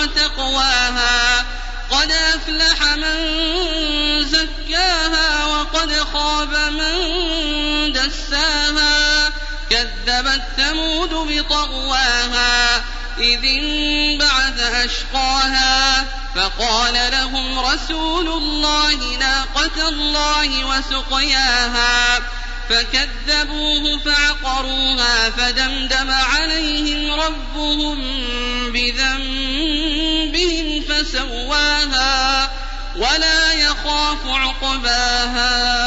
وتقواها. قد أفلح من زكاها وقد خاب من دساها. كذبت ثمود بطغواها إذ انبعث أشقاها. فقال لهم رسول الله ناقة الله وسقياها. فكذبوه فعقروها فدمدم عليهم ربهم بذنبهم فسواها ولا يخاف عقباها